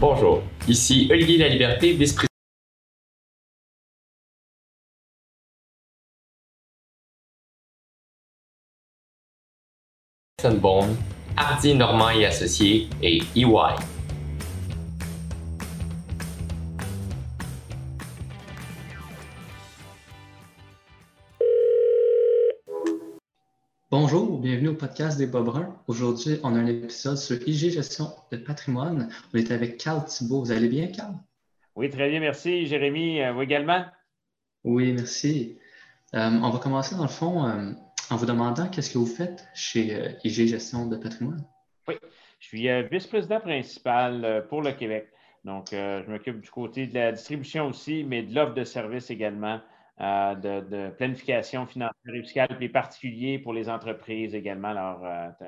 Bonjour, ici Olivier Laliberté, vice-président. Bond, Hardy Normand et Associés et EY. Bonjour, bienvenue au podcast des Bob Aujourd'hui, on a un épisode sur IG Gestion de patrimoine. On est avec Carl Thibault. Vous allez bien, Carl? Oui, très bien, merci. Jérémy, euh, vous également? Oui, merci. Euh, on va commencer dans le fond euh, en vous demandant qu'est-ce que vous faites chez IG Gestion de patrimoine? Oui, je suis vice-président principal pour le Québec. Donc, je m'occupe du côté de la distribution aussi, mais de l'offre de services également euh, de, planification financière et fiscale pour les particuliers, pour les entreprises également. Alors, euh, ça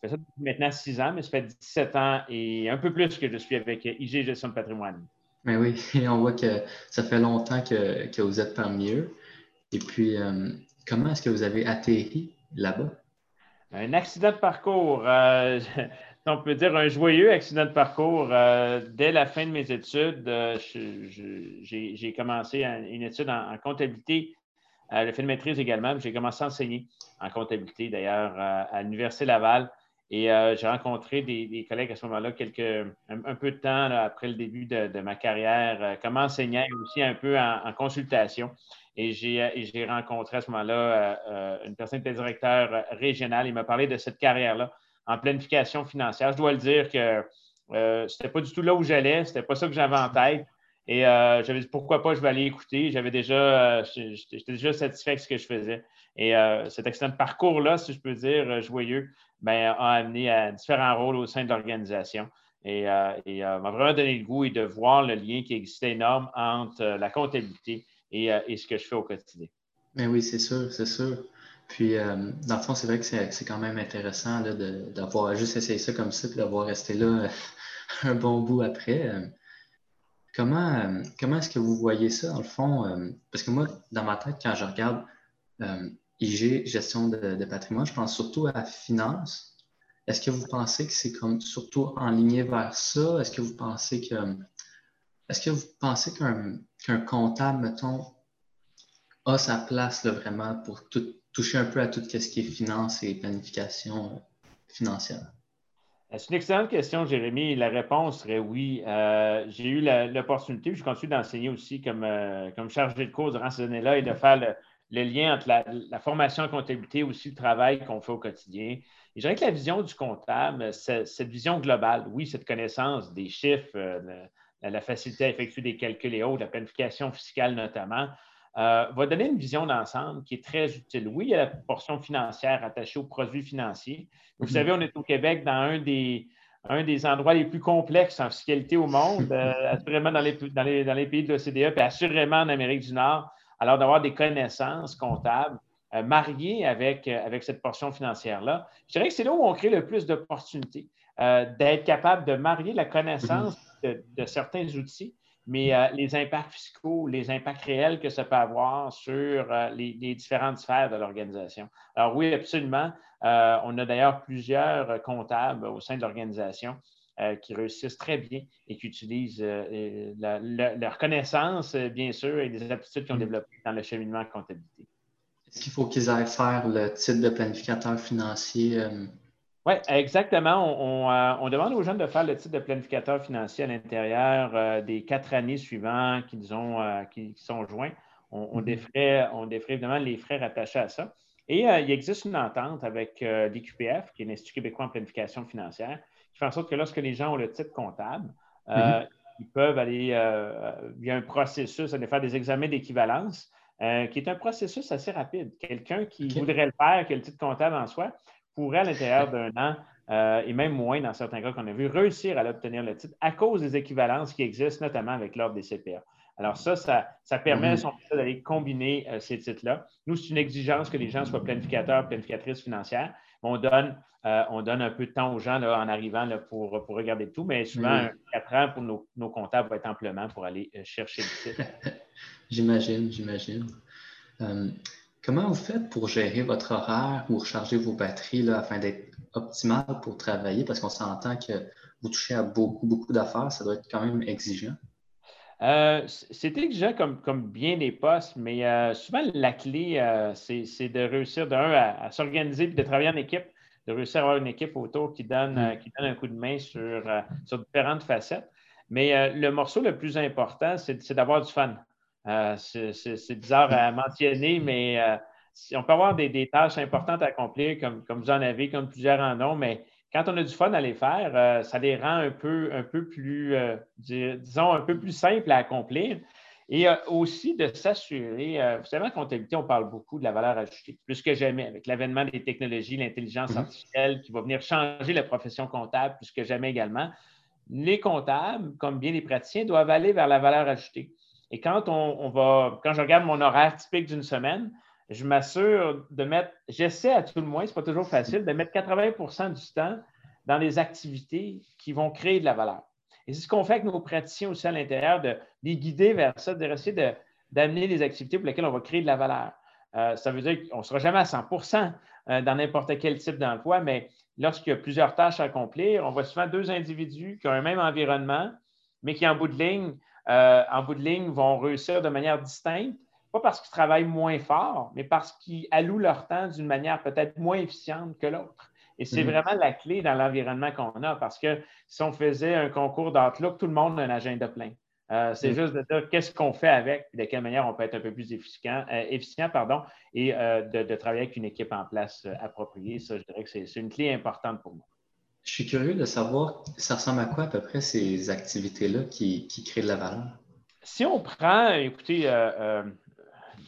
fait ça depuis maintenant six ans, mais ça fait 17 ans et un peu plus que je suis avec IG Gestion de patrimoine. Mais oui, on voit que ça fait longtemps que, vous êtes parmi eux. Et puis, euh, comment est-ce que vous avez atterri là-bas? Un accident de parcours. On peut dire un joyeux accident de parcours. Euh, dès la fin de mes études, euh, j'ai commencé une étude en, comptabilité, à le fait de maîtrise également. J'ai commencé à enseigner en comptabilité d'ailleurs à, l'Université Laval. Et euh, j'ai rencontré des, collègues à ce moment-là, quelques un, peu de temps après le début de, ma carrière, comme enseignant et aussi un peu en, consultation. Et j'ai rencontré à ce moment-là une personne qui était directeur régional. Il m'a parlé de cette carrière-là en planification financière. Je dois le dire que euh, ce n'était pas du tout là où j'allais, ce n'était pas ça que j'avais en tête. Et euh, j'avais dit pourquoi pas, je vais aller écouter. J'avais déjà, euh, j'étais déjà satisfait avec ce que je faisais. Et cet excellent parcours-là, si je peux dire, joyeux, ben, a amené à différents rôles au sein de l'organisation. Et, m'a vraiment donné le goût et de voir le lien qui existait énorme entre la comptabilité et, et ce que je fais au quotidien. Mais oui, c'est sûr, c'est sûr. Puis, euh, dans le fond, c'est vrai que c'est quand même intéressant d'avoir juste essayé ça comme ça, puis d'avoir resté là un bon bout après. Euh, comment euh, comment est-ce que vous voyez ça, dans le fond? parce que moi, dans ma tête, quand je regarde IG, gestion de, patrimoine, je pense surtout à finance. Est-ce que vous pensez que c'est comme surtout enligné vers ça? Est-ce que vous pensez que est-ce que vous pensez qu'un comptable, mettons, a sa place là, vraiment pour tout, toucher un peu à tout ce qui est finance et planification euh, financière? Euh, c'est une excellente question, Jérémy. La réponse serait oui. Euh, j'ai eu l'opportunité, je continue d'enseigner aussi comme, comme chargé de cours durant ces années-là et de faire le, lien entre la, formation en comptabilité et aussi le travail qu'on fait au quotidien. Et je dirais que la vision du comptable, cette vision globale, oui, cette connaissance des chiffres, la, la, facilité à effectuer des calculs et autres, la planification fiscale notamment, euh, va donner une vision d'ensemble qui est très utile. Oui, il y a la portion financière attachée aux produits financiers. Vous mhm. savez, on est au Québec dans un des, un des endroits les plus complexes en fiscalité au monde, euh, assurément dans les, dans les, dans les pays de l'OCDE, puis assurément en Amérique du Nord. Alors, d'avoir des connaissances comptables euh, mariées avec, avec cette portion financière-là, je dirais que c'est là où on crée le plus d'opportunités, d'être capable de marier la connaissance mhm. de certains outils mais euh, les impacts fiscaux, les impacts réels que ça peut avoir sur euh, les, différentes sphères de l'organisation. Alors oui, absolument. Euh, on a d'ailleurs plusieurs comptables au sein de l'organisation qui réussissent très bien et qui utilisent leur connaissance, bien sûr, et des aptitudes qu'ils ont mm. développées dans le cheminement en comptabilité. Est-ce qu'il faut qu'ils aillent faire le titre de planificateur financier oui, exactement. Euh, on, demande aux jeunes de faire le titre de planificateur financier à l'intérieur euh, des quatre années suivantes qu'ils ont, euh, qui, sont joints. On, mm-hmm. on défrait évidemment les frais rattachés à ça. Et il existe une entente avec l'IQPF, qui est l'Institut québécois en planification financière, qui fait en sorte que lorsque les gens ont le titre comptable, mm-hmm. ils peuvent aller via un processus, aller faire des examens d'équivalence, qui est un processus assez rapide. Quelqu'un qui voudrait le faire, qui a le titre comptable en soi, pourrait, à l'intérieur d'un an, euh, et même moins dans certains cas qu'on a vu, réussir à l'obtenir le titre à cause des équivalences qui existent, notamment avec l'ordre des CPA. Alors ça, ça, permet mm-hmm. d'aller combiner euh, ces titres-là. Nous, c'est une exigence que les gens soient planificateurs, planificatrices financières. On donne, euh, on donne un peu de temps aux gens là, en arrivant là, pour, pour regarder tout, mais souvent, quatre ans pour nos, nos, comptables va être amplement pour aller chercher le titre. j'imagine, j'imagine. Comment vous faites pour gérer votre horaire ou recharger vos batteries là, afin d'être optimal pour travailler? Parce qu'on s'entend que vous touchez à beaucoup, beaucoup d'affaires. Ça doit être quand même exigeant. Euh, c'est exigeant comme, comme bien des postes, mais euh, souvent la clé, euh, c'est de réussir d'un à, s'organiser et de travailler en équipe, de réussir à avoir une équipe autour qui donne, mm. qui donne un coup de main sur, sur différentes facettes. Mais le morceau le plus important, c'est d'avoir du fun. C'est bizarre à mentionner, mais on peut avoir des, des, tâches importantes à accomplir, comme, comme vous en avez, comme plusieurs en ont, mais quand on a du fun à les faire, euh, ça les rend un peu, un peu plus, euh, disons, un peu plus simples à accomplir. Et euh, aussi de s'assurer, vous savez, en comptabilité, on parle beaucoup de la valeur ajoutée, plus que jamais, avec l'avènement des technologies, l'intelligence mm-hmm. artificielle qui va venir changer la profession comptable, plus que jamais également. Les comptables, comme bien les praticiens, doivent aller vers la valeur ajoutée. Et quand on va, quand je regarde mon horaire typique d'une semaine, je m'assure de mettre, j'essaie à tout le moins, ce n'est pas toujours facile, de mettre 80% du temps dans les activités qui vont créer de la valeur. Et c'est ce qu'on fait avec nos praticiens aussi à l'intérieur, de les guider vers ça, d'essayer d'amener des activités pour lesquelles on va créer de la valeur. Euh, ça veut dire qu'on ne sera jamais à 100% euh, dans n'importe quel type d'emploi, mais lorsqu'il y a plusieurs tâches à accomplir, on voit souvent deux individus qui ont un même environnement, mais qui, en bout de ligne, euh, en bout de ligne, vont réussir de manière distincte pas parce qu'ils travaillent moins fort, mais parce qu'ils allouent leur temps d'une manière peut-être moins efficiente que l'autre. Et c'est mhm. vraiment la clé dans l'environnement qu'on a, parce que si on faisait un concours d'Outlook, tout le monde a un agenda plein. Euh, c'est mhm. juste de dire qu'est-ce qu'on fait avec, de quelle manière on peut être un peu plus efficient, euh, efficient pardon, et euh, de, travailler avec une équipe en place appropriée. Ça, je dirais que c'est une clé importante pour moi. Je suis curieux de savoir, ça ressemble à quoi à peu près ces activités-là qui, qui, créent de la valeur? Si on prend, écoutez,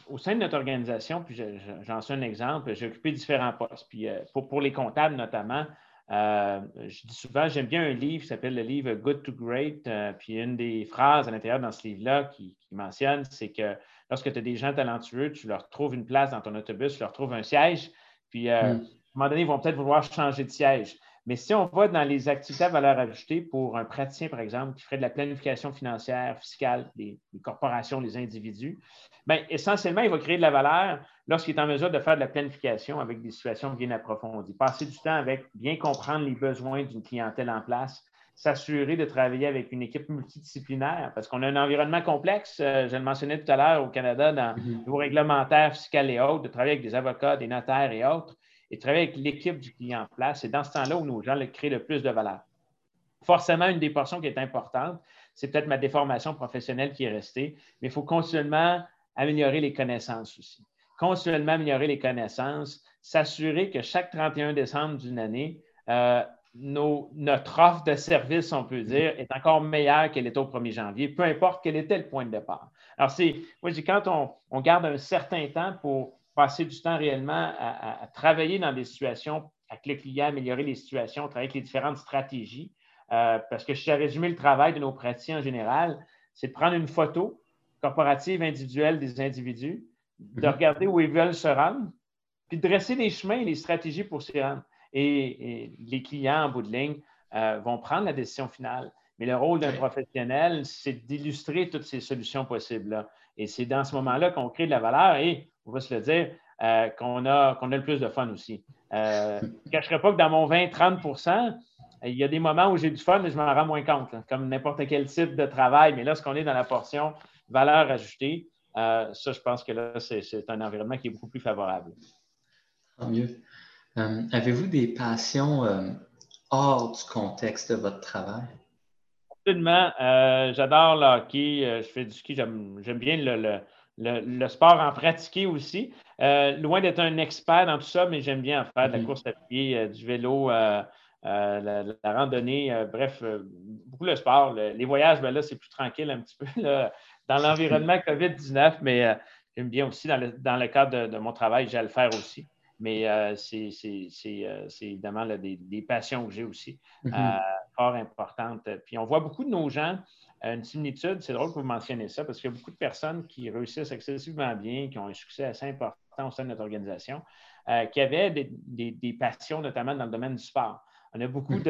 au sein de notre organisation, puis j'en suis un exemple, j'ai occupé différents postes. Puis euh, pour, les comptables notamment, euh, je dis souvent, j'aime bien un livre qui s'appelle le livre Good to Great. Euh, puis une des phrases à l'intérieur dans ce livre-là qui, mentionne, c'est que lorsque tu as des gens talentueux, tu leur trouves une place dans ton autobus, tu leur trouves un siège. Puis à un moment donné, ils vont peut-être vouloir changer de siège. Mais si on va dans les activités à valeur ajoutée pour un praticien, par exemple, qui ferait de la planification financière, fiscale des, corporations, des individus, bien, essentiellement, il va créer de la valeur lorsqu'il est en mesure de faire de la planification avec des situations bien approfondies. Passer du temps avec bien comprendre les besoins d'une clientèle en place, s'assurer de travailler avec une équipe multidisciplinaire, parce qu'on a un environnement complexe, euh, je le mentionnais tout à l'heure au Canada, dans mm-hmm. le réglementaire, fiscal et autres, de travailler avec des avocats, des notaires et autres et travailler avec l'équipe du client en place. C'est dans ce temps-là où nos gens créent le plus de valeur. Forcément, une des portions qui est importante, c'est peut-être ma déformation professionnelle qui est restée, mais il faut continuellement améliorer les connaissances aussi. Continuellement améliorer les connaissances, s'assurer que chaque 31 décembre d'une année, euh, notre offre de service, on peut dire, est encore meilleure qu'elle était au 1er janvier, peu importe quel était le point de départ. Alors, c'est, moi, je dis, quand on, on garde un certain temps pour passer du temps réellement à, travailler dans des situations avec les clients, améliorer les situations, travailler avec les différentes stratégies. Euh, parce que je suis résumé le travail de nos praticiens en général, c'est de prendre une photo corporative individuelle des individus, de mhm. regarder où ils veulent se rendre, puis de dresser les chemins et les stratégies pour s'y rendre. Et, les clients, en bout de ligne, euh, vont prendre la décision finale. Mais le rôle d'un professionnel, c'est d'illustrer toutes ces solutions possibles-là. Et c'est dans ce moment-là qu'on crée de la valeur et on va se le dire, euh, qu'on a, qu'on a le plus de fun aussi. Euh, je ne cacherai pas que dans mon 20-30% il y a des moments où j'ai du fun, mais je m'en rends moins compte, comme n'importe quel type de travail. Mais lorsqu'on est dans la portion valeur ajoutée, euh, ça, je pense que là, c'est, un environnement qui est beaucoup plus favorable. Tant mieux. avez-vous des passions hors du contexte de votre travail? Absolument. j'adore le hockey. je fais du ski. J'aime, bien le le, sport en pratiquer aussi. Euh, loin d'être un expert dans tout ça, mais j'aime bien en faire de la mhm. course à pied, euh, du vélo, euh, la, randonnée, bref, beaucoup le sport. les voyages, ben là, c'est plus tranquille un petit peu dans l'environnement COVID-19, mais j'aime bien aussi dans le, cadre de, mon travail, j'ai à le faire aussi. Mais c'est évidemment des, passions que j'ai aussi, mhm. fort importantes. Puis on voit beaucoup de nos gens une similitude, c'est drôle que vous mentionnez ça, parce qu'il y a beaucoup de personnes qui réussissent excessivement bien, qui ont un succès assez important au sein de notre organisation, euh, qui avaient des, passions, notamment dans le domaine du sport. On a beaucoup mm.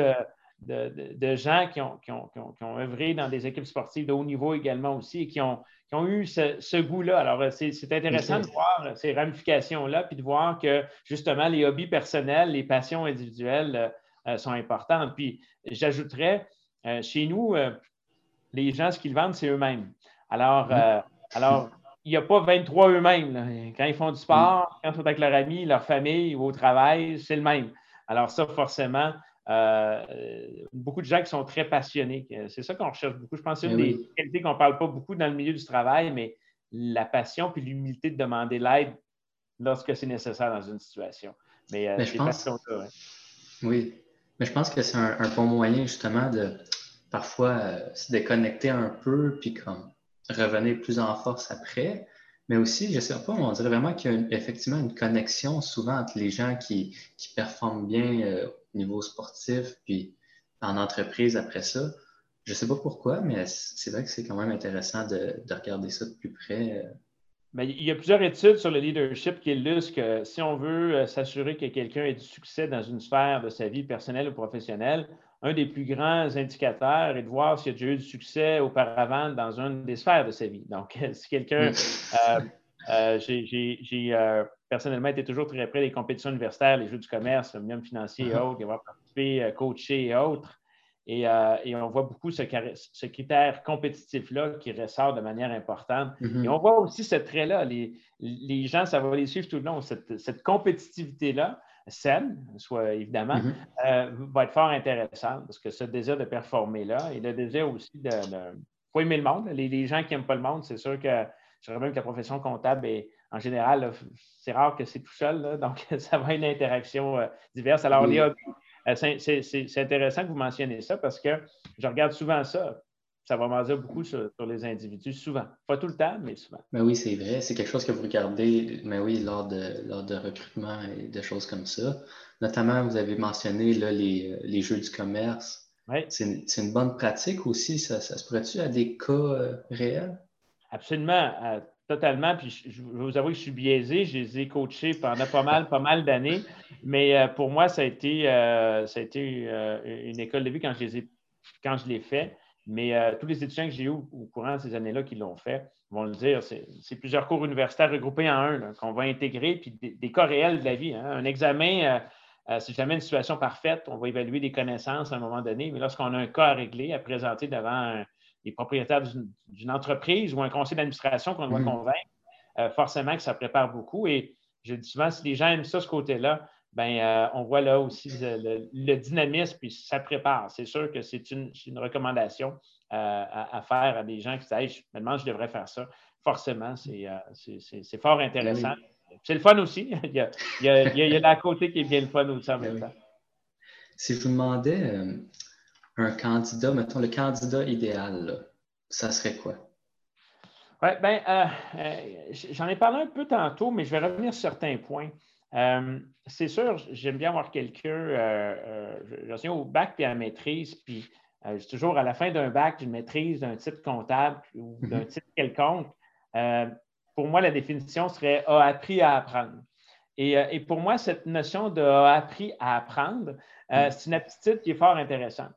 de, gens qui ont, qui, ont, œuvré dans des équipes sportives de haut niveau également aussi et qui ont, eu ce, goût-là. Alors, euh, c'est intéressant de voir ces ramifications-là, puis de voir que justement les hobbies personnels, les passions individuelles, euh, sont importantes. Puis j'ajouterais, chez nous, les gens, ce qu'ils vendent, c'est eux-mêmes. Alors, mm-hmm. alors il n'y a pas 23 eux-mêmes. Quand ils font du sport, quand ils sont avec leurs amis, leur famille ou au travail, c'est le même. Alors ça, forcément, euh, beaucoup de gens qui sont très passionnés. C'est ça qu'on recherche beaucoup. Je pense que c'est une des qualités qu'on ne parle pas beaucoup dans le milieu du travail, mais la passion puis l'humilité de demander l'aide lorsque c'est nécessaire dans une situation. Mais, euh, je pense... Oui, mais je pense que c'est un, bon moyen justement de parfois euh, se déconnecter un peu puis comme revenir plus en force après. Mais aussi, je ne sais pas, on dirait vraiment qu'il y a effectivement une connexion souvent entre les gens qui, performent bien euh, au niveau sportif, puis en entreprise après ça. Je ne sais pas pourquoi, mais c'est vrai que c'est quand même intéressant de, regarder ça de plus près. Mais il y a plusieurs études sur le leadership qui illustrent que si on veut euh, s'assurer que quelqu'un ait du succès dans une sphère de sa vie personnelle ou professionnelle, un des plus grands indicateurs est de voir s'il a déjà eu du succès auparavant dans une des sphères de sa vie. Donc, si quelqu'un. Euh, euh, j'ai euh, personnellement été toujours très près des compétitions universitaires, les jeux du commerce, le minimum financier et uh-huh. autres, avoir participé, coaché et autres. Et, on voit beaucoup ce, ce critère compétitif-là qui ressort de manière importante. Mm-hmm. Et on voit aussi ce trait-là. Les, les, gens, ça va les suivre tout le long, cette, cette compétitivité-là saine, soit évidemment, mm-hmm. euh, va être fort intéressante parce que ce désir de performer là et le désir aussi de. faut aimer le monde. Les, gens qui n'aiment pas le monde, c'est sûr que je dirais même que la profession comptable est, en général, c'est rare que c'est tout seul, donc ça va être une interaction euh, diverse. Alors, euh, c'est intéressant que vous mentionniez ça parce que je regarde souvent ça ça va m'en dire beaucoup sur, les individus, souvent. Pas tout le temps, mais souvent. Mais oui, c'est vrai. C'est quelque chose que vous regardez, mais oui, lors de, lors de recrutement et de choses comme ça. Notamment, vous avez mentionné là, les, les jeux du commerce. C'est une, bonne pratique aussi. Ça, ça se pourrait-tu à des cas euh, réels? Absolument. Euh, totalement. Puis je, vais vous avouer que je suis biaisé. Je les ai coachés pendant pas mal, pas mal d'années. Mais euh, pour moi, ça a été, ça a été une école de vie quand je les ai, quand je l'ai fait. Mais euh, tous les étudiants que j'ai eu au, courant de ces années-là qui l'ont fait vont le dire, c'est plusieurs cours universitaires regroupés en un qu'on va intégrer, puis des, cas réels de la vie. Hein. Un examen, euh, euh, c'est jamais une situation parfaite. On va évaluer des connaissances à un moment donné, mais lorsqu'on a un cas à régler, à présenter devant les propriétaires d'une entreprise ou un conseil d'administration qu'on doit mmh. convaincre, forcément que ça prépare beaucoup. Et je dis souvent, si les gens aiment ça, ce côté-là, ben, euh, on voit là aussi le, dynamisme, puis ça prépare. C'est sûr que c'est une, recommandation euh, à, faire à des gens qui disent maintenant, je devrais faire ça. Forcément, c'est euh, fort intéressant. C'est le fun aussi. il, y a, il, la côté qui est bien le fun aussi en même temps. Si je vous demandais un candidat, mettons le candidat idéal, ça serait quoi? Oui, bien, j'en ai parlé un peu tantôt, mais je vais revenir sur certains points. Euh, c'est sûr, j'aime bien avoir quelqu'un, euh, euh, je au bac puis à la maîtrise, puis toujours à la fin d'un bac, d'une maîtrise d'un titre comptable ou d'un mhm. titre quelconque. pour moi, la définition serait a appris à apprendre. Et, pour moi, cette notion de a appris à apprendre, mhm. c'est une aptitude qui est fort intéressante.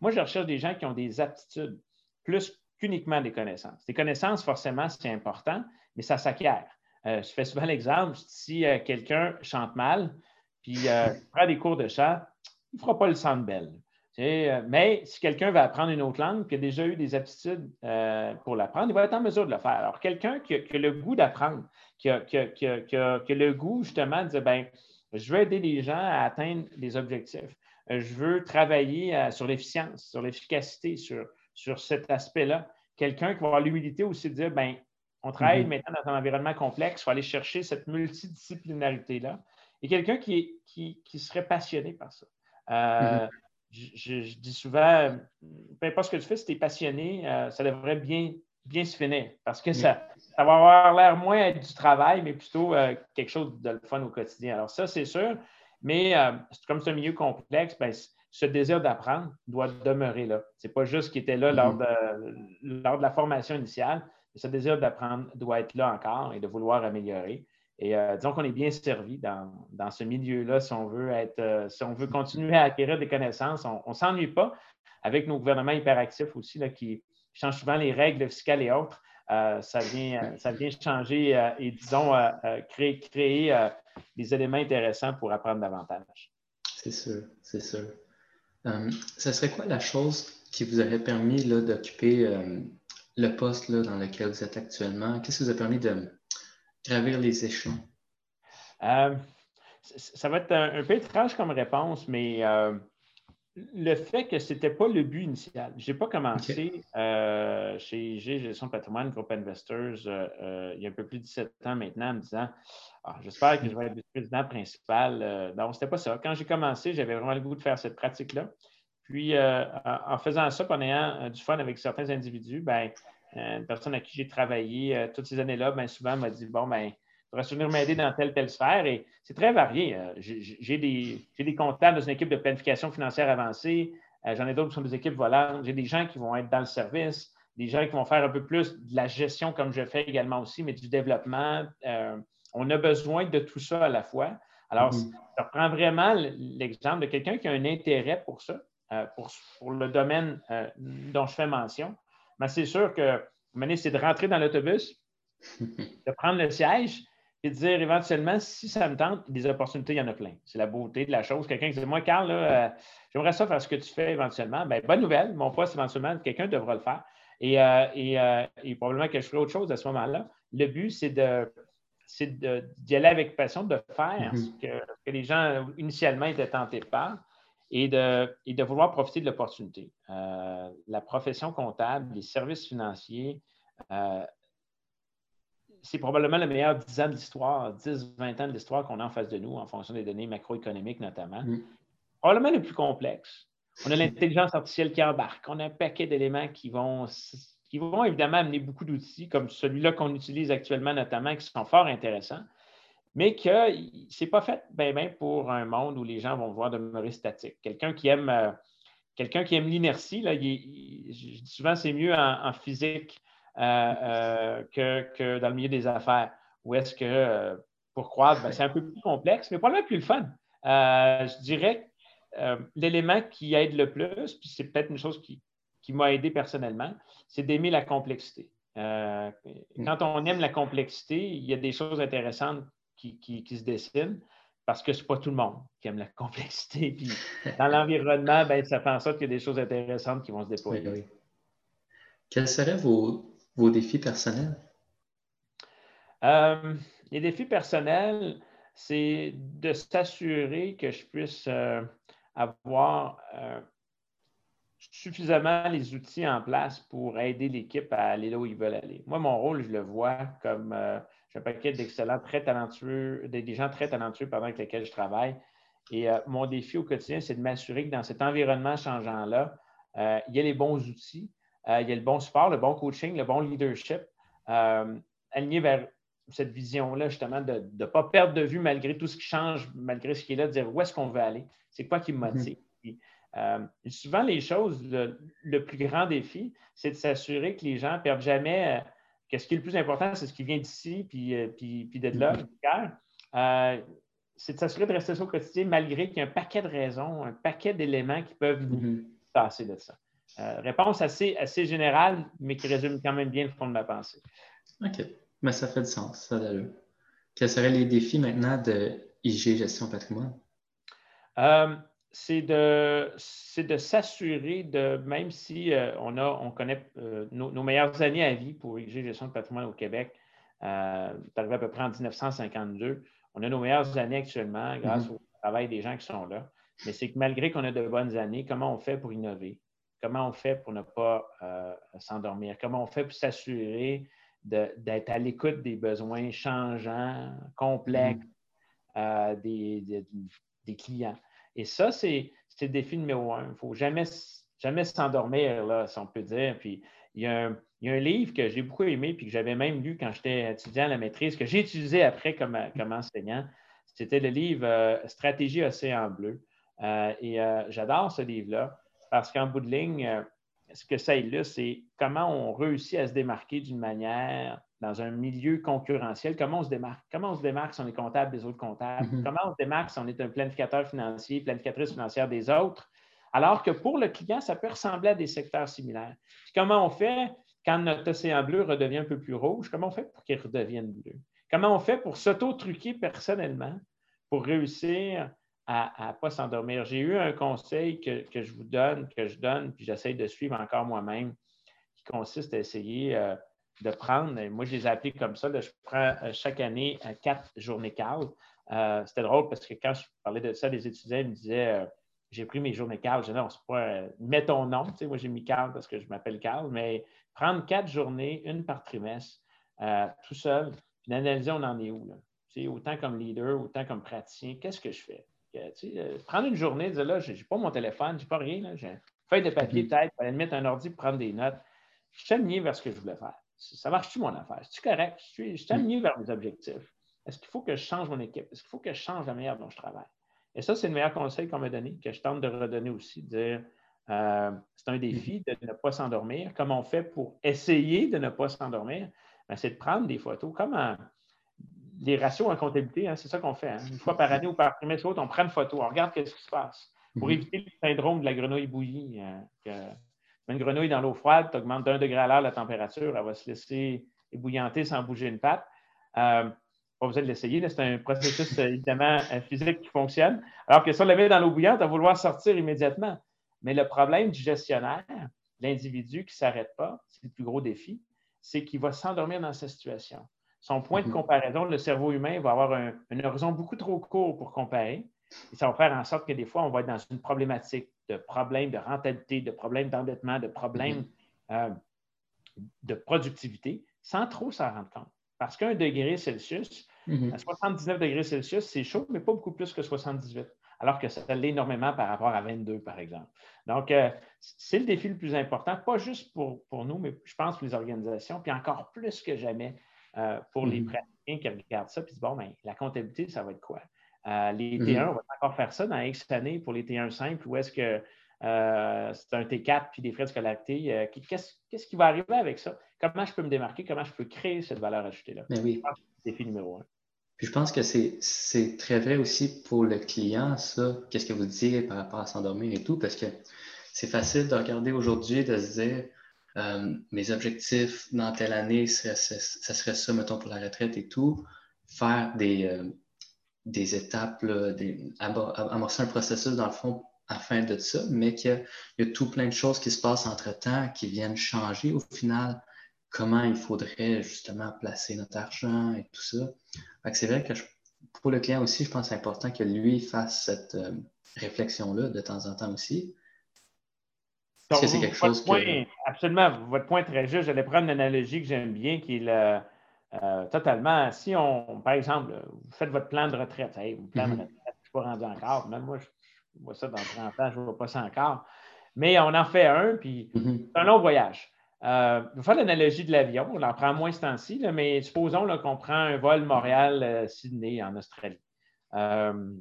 Moi, je recherche des gens qui ont des aptitudes plus qu'uniquement des connaissances. Des connaissances, forcément, c'est important, mais ça s'acquiert. Euh, je fais souvent l'exemple, si euh, quelqu'un chante mal, puis euh, prend des cours de chant, il ne fera pas le belle. mais si quelqu'un va apprendre une autre langue, qui a déjà eu des aptitudes pour l'apprendre, il va être en mesure de le faire. Alors, quelqu'un qui, a le goût d'apprendre, qui, a, le goût justement de dire, ben, je veux aider les gens à atteindre des objectifs. Je veux travailler sur l'efficience, sur l'efficacité, sur, sur cet aspect-là. Quelqu'un qui va avoir l'humilité aussi de dire, ben, on travaille mm-hmm. maintenant dans un environnement complexe. Il faut aller chercher cette multidisciplinarité-là. Et quelqu'un qui, qui, serait passionné par ça. Euh, mm-hmm. je, dis souvent, peu importe ce que tu fais, si tu es passionné, euh, ça devrait bien, bien se finir parce que ça, ça va avoir l'air moins être du travail, mais plutôt euh, quelque chose de fun au quotidien. Alors, ça, c'est sûr. Mais comme c'est un milieu complexe, ben, ce désir d'apprendre doit demeurer là. Ce n'est pas juste ce qui était là lors, mm-hmm. de, lors de la formation initiale, ce désir d'apprendre doit être là encore et de vouloir améliorer. Et euh, disons qu'on est bien servi dans, ce milieu-là si on veut être, euh, si on veut continuer à acquérir des connaissances. On ne s'ennuie pas avec nos gouvernements hyperactifs aussi là, qui changent souvent les règles fiscales et autres. Euh, ça, vient, ça vient changer et, disons, créer, créer des éléments intéressants pour apprendre davantage. C'est sûr, c'est sûr. Ce serait quoi la chose qui vous aurait permis d'occuper le poste là, dans lequel vous êtes actuellement? Qu'est-ce qui vous a permis de gravir les échelons? Euh, ça va être un, peu étrange comme réponse, mais le fait que ce n'était pas le but initial. Je n'ai pas commencé chez G Gestion Patrimoine Group Investors il y a un peu plus de 17 ans maintenant en me disant ah, J'espère que je vais être le président principal. non, ce n'était pas ça. Quand j'ai commencé, j'avais vraiment le goût de faire cette pratique-là. Puis, euh, en faisant ça, en ayant euh, du fun avec certains individus, ben, euh, une personne à qui j'ai travaillé toutes ces années-là, ben, souvent m'a dit Bon, ben, tu venir m'aider dans telle, telle sphère. Et c'est très varié. J'ai des, des, comptables dans une équipe de planification financière avancée. J'en ai d'autres qui sont des équipes volantes. J'ai des gens qui vont être dans le service, des gens qui vont faire un peu plus de la gestion, comme je fais également aussi, mais du développement. on a besoin de tout ça à la fois. Alors, mm-hmm. je reprends vraiment l'exemple de quelqu'un qui a un intérêt pour ça. Euh, pour, le domaine euh, dont je fais mention. Mais c'est sûr que c'est de rentrer dans l'autobus, de prendre le siège et de dire éventuellement, si ça me tente, des opportunités, il y en a plein. C'est la beauté de la chose. Quelqu'un qui dit Moi, Carl, euh, j'aimerais ça faire ce que tu fais éventuellement. Bien, bonne nouvelle, mon poste, éventuellement, quelqu'un devra le faire. Et, probablement que je ferai autre chose à ce moment-là. Le but, c'est de d'y aller avec passion, de faire mm-hmm. ce que, que, les gens initialement étaient tentés de et de, vouloir profiter de l'opportunité. Euh, la profession comptable, les services financiers, euh, c'est probablement le meilleur 10 ans de l'histoire, 10, 20 ans de l'histoire qu'on a en face de nous, en fonction des données macroéconomiques notamment. Mm. Probablement le plus complexe. On a l'intelligence artificielle qui embarque. On a un paquet d'éléments qui vont, qui vont évidemment amener beaucoup d'outils, comme celui-là qu'on utilise actuellement notamment, qui sont fort intéressants mais que ce n'est pas fait bien ben pour un monde où les gens vont voir demeurer statique. Quelqu'un qui aime, euh, quelqu'un qui aime l'inertie, là, je dis souvent c'est mieux en, physique euh, euh, que, dans le milieu des affaires. Où est-ce que pour croire, ben, c'est un peu plus complexe, mais probablement plus le fun. je dirais l'élément qui aide le plus, puis c'est peut-être une chose qui, qui m'a aidé personnellement, c'est d'aimer la complexité. Mm. quand on aime la complexité, il y a des choses intéressantes qui, se dessinent parce que ce n'est pas tout le monde qui aime la complexité. Puis dans l'environnement, ben, ça fait en sorte qu'il y a des choses intéressantes qui vont se déployer. Quels seraient vos, défis personnels? Euh, les défis personnels, c'est de s'assurer que je puisse euh, avoir euh, suffisamment les outils en place pour aider l'équipe à aller là où ils veulent aller. Moi, mon rôle, je le vois comme j'ai un paquet d'excellents, très talentueux, des, gens très talentueux avec lesquels je travaille. Et euh, mon défi au quotidien, c'est de m'assurer que dans cet environnement changeant-là, euh, il y a les bons outils, euh, il y a le bon support, le bon coaching, le bon leadership, aligné vers cette vision-là, justement, de ne pas perdre de vue malgré tout ce qui change, malgré ce qui est là, de dire où est-ce qu'on veut aller, c'est quoi qui me motive. Mm-hmm. souvent, les choses, le, plus grand défi, c'est de s'assurer que les gens ne perdent jamais Qu'est-ce qui est le plus important, c'est ce qui vient d'ici, puis, euh, puis, puis d'être là, mm-hmm. euh, c'est de s'assurer de rester ça au quotidien, malgré qu'il y a un paquet de raisons, un paquet d'éléments qui peuvent nous mm-hmm. passer de ça. Euh, réponse assez, assez générale, mais qui résume quand même bien le fond de ma pensée. OK. Mais ça fait du sens, ça d'ailleurs. Quels seraient les défis maintenant de IG Gestion Patrimoine? C'est de, de s'assurer de, même si euh, on, a, on connaît euh, nos, meilleures années à vie pour IG Gestion de patrimoine au Québec, euh, arrivé à peu près en 1952. On a nos meilleures années actuellement grâce mm-hmm. au travail des gens qui sont là. Mais c'est que malgré qu'on a de bonnes années, comment on fait pour innover? Comment on fait pour ne pas s'endormir? Comment on fait pour s'assurer d'être à l'écoute des besoins changeants, complexes mm-hmm. des, des clients? Et ça, c'est le défi numéro un. Il ne faut jamais, s'endormir, si on peut dire. Puis il y, a un, livre que j'ai beaucoup aimé puis que j'avais même lu quand j'étais étudiant à la maîtrise, que j'ai utilisé après comme, comme enseignant. C'était le livre euh, Stratégie Océan Bleu. Euh, et euh, j'adore ce livre-là parce qu'en bout de ligne, ce que ça illustre, c'est comment on réussit à se démarquer d'une manière dans un milieu concurrentiel, comment on se démarque? Comment on se démarque si on est comptable des autres comptables? Mm-hmm. Comment on se démarque si on est un planificateur financier, planificatrice financière des autres? Alors que pour le client, ça peut ressembler à des secteurs similaires. comment on fait quand notre océan bleu redevient un peu plus rouge? Comment on fait pour qu'il redevienne bleu? Comment on fait pour s'auto-truquer personnellement pour réussir à ne pas s'endormir? J'ai eu un conseil que, je vous donne, que je donne, puis j'essaie de suivre encore moi-même, qui consiste à essayer euh, de prendre, moi je les ai appelés comme ça, je prends euh, chaque année euh, quatre journées calmes. C'était drôle parce que quand je parlais de ça, les étudiants me disaient j'ai pris mes journées calmes. Je disais non, c'est pas. mets ton nom. Tu sais, moi, j'ai mis Carl parce que je m'appelle Carl, mais prendre quatre journées, une par trimestre, tout seul, puis d'analyser on en est où. Là. autant comme leader, autant comme praticien, qu'est-ce que je fais? Euh, prendre une journée, dire là, je n'ai pas mon téléphone, je n'ai pas rien, j'ai une feuille de papier peut-être, aller mettre un ordi pour prendre des notes. Je suis aligné vers ce que je voulais faire. Ça marche-tu mon affaire? C'est-tu correct? Je suis, je aligné vers mes objectifs. Est-ce qu'il faut que je change mon équipe? Est-ce qu'il faut que je change la manière dont je travaille? Et ça, c'est le meilleur conseil qu'on m'a donné, que je tente de redonner aussi, de dire euh, c'est un défi de ne pas s'endormir. Comment on fait pour essayer de ne pas s'endormir? Ben, c'est de prendre des photos, comme les ratios en comptabilité, hein, c'est ça qu'on fait. Hein. Une fois par année ou par trimestre, on prend une photo, on regarde ce qui se passe pour mhm. éviter le syndrome de la grenouille bouillie. Hein, une grenouille dans l'eau froide, tu augmentes d'un degré à l'heure la température, elle va se laisser ébouillanter sans bouger une patte. Euh, pas besoin de l'essayer, c'est un processus euh, évidemment euh, physique qui fonctionne. Alors que si on la met dans l'eau bouillante, elle va vouloir sortir immédiatement. Mais le problème du gestionnaire, l'individu qui ne s'arrête pas, c'est le plus gros défi, c'est qu'il va s'endormir dans cette situation. Son point de mhm. comparaison, le cerveau humain va avoir un, horizon beaucoup trop court pour comparer. Et ça va faire en sorte que des fois, on va être dans une problématique de problème de rentabilité, de problème d'endettement, de problème mhm. euh, de productivité, sans trop s'en rendre compte. Parce qu'un degré Celsius, mhm. à 79 degrés Celsius, c'est chaud, mais pas beaucoup plus que 78, alors que ça l'est énormément par rapport à 22, par exemple. Donc, euh, c'est le défi le plus important, pas juste pour, pour, nous, mais je pense pour les organisations, puis encore plus que jamais euh, pour les mhm. praticiens qui regardent ça, puis disent, bon, ben, la comptabilité, ça va être quoi? Euh, les mhm. T1, on va encore faire ça dans X années pour les T1 simples, ou est-ce que euh, c'est un T4 puis des frais de scolarité? Qu'est-ce qui va arriver avec ça? Comment je peux me démarquer? Comment je peux créer cette valeur ajoutée-là? Mais ben oui. C'est le défi numéro un. Puis je pense que c'est très vrai aussi pour le client, ça. Qu'est-ce que vous disiez par rapport à s'endormir et tout, parce que c'est facile de regarder aujourd'hui, de se dire, euh, mes objectifs dans telle année, ça, serait ça, mettons, pour la retraite et tout. Faire des, euh, des étapes, amorcer un processus dans le fond afin de ça, mais qu'il y, a tout plein de choses qui se passent entre-temps qui viennent changer au final comment il faudrait justement placer notre argent et tout ça. C'est vrai que pour le client aussi, je pense que c'est important que lui fasse cette euh, réflexion-là de temps en temps aussi c'est quelque chose Absolument, votre point est très juste. J'allais prendre une analogie que j'aime bien, qui est le, euh, totalement, si on, par exemple, vous faites votre plan de retraite, vous plan de mm-hmm. retraite, je ne suis pas rendu encore, même moi, je, vois ça dans 30 ans, je ne vois pas ça encore. Mais on en fait un, puis mm-hmm. c'est un long voyage. Euh, je vais faire l'analogie de l'avion, on en prend moins ce temps-ci, mais supposons qu'on prend un vol Montréal-Sydney en Australie. Euh,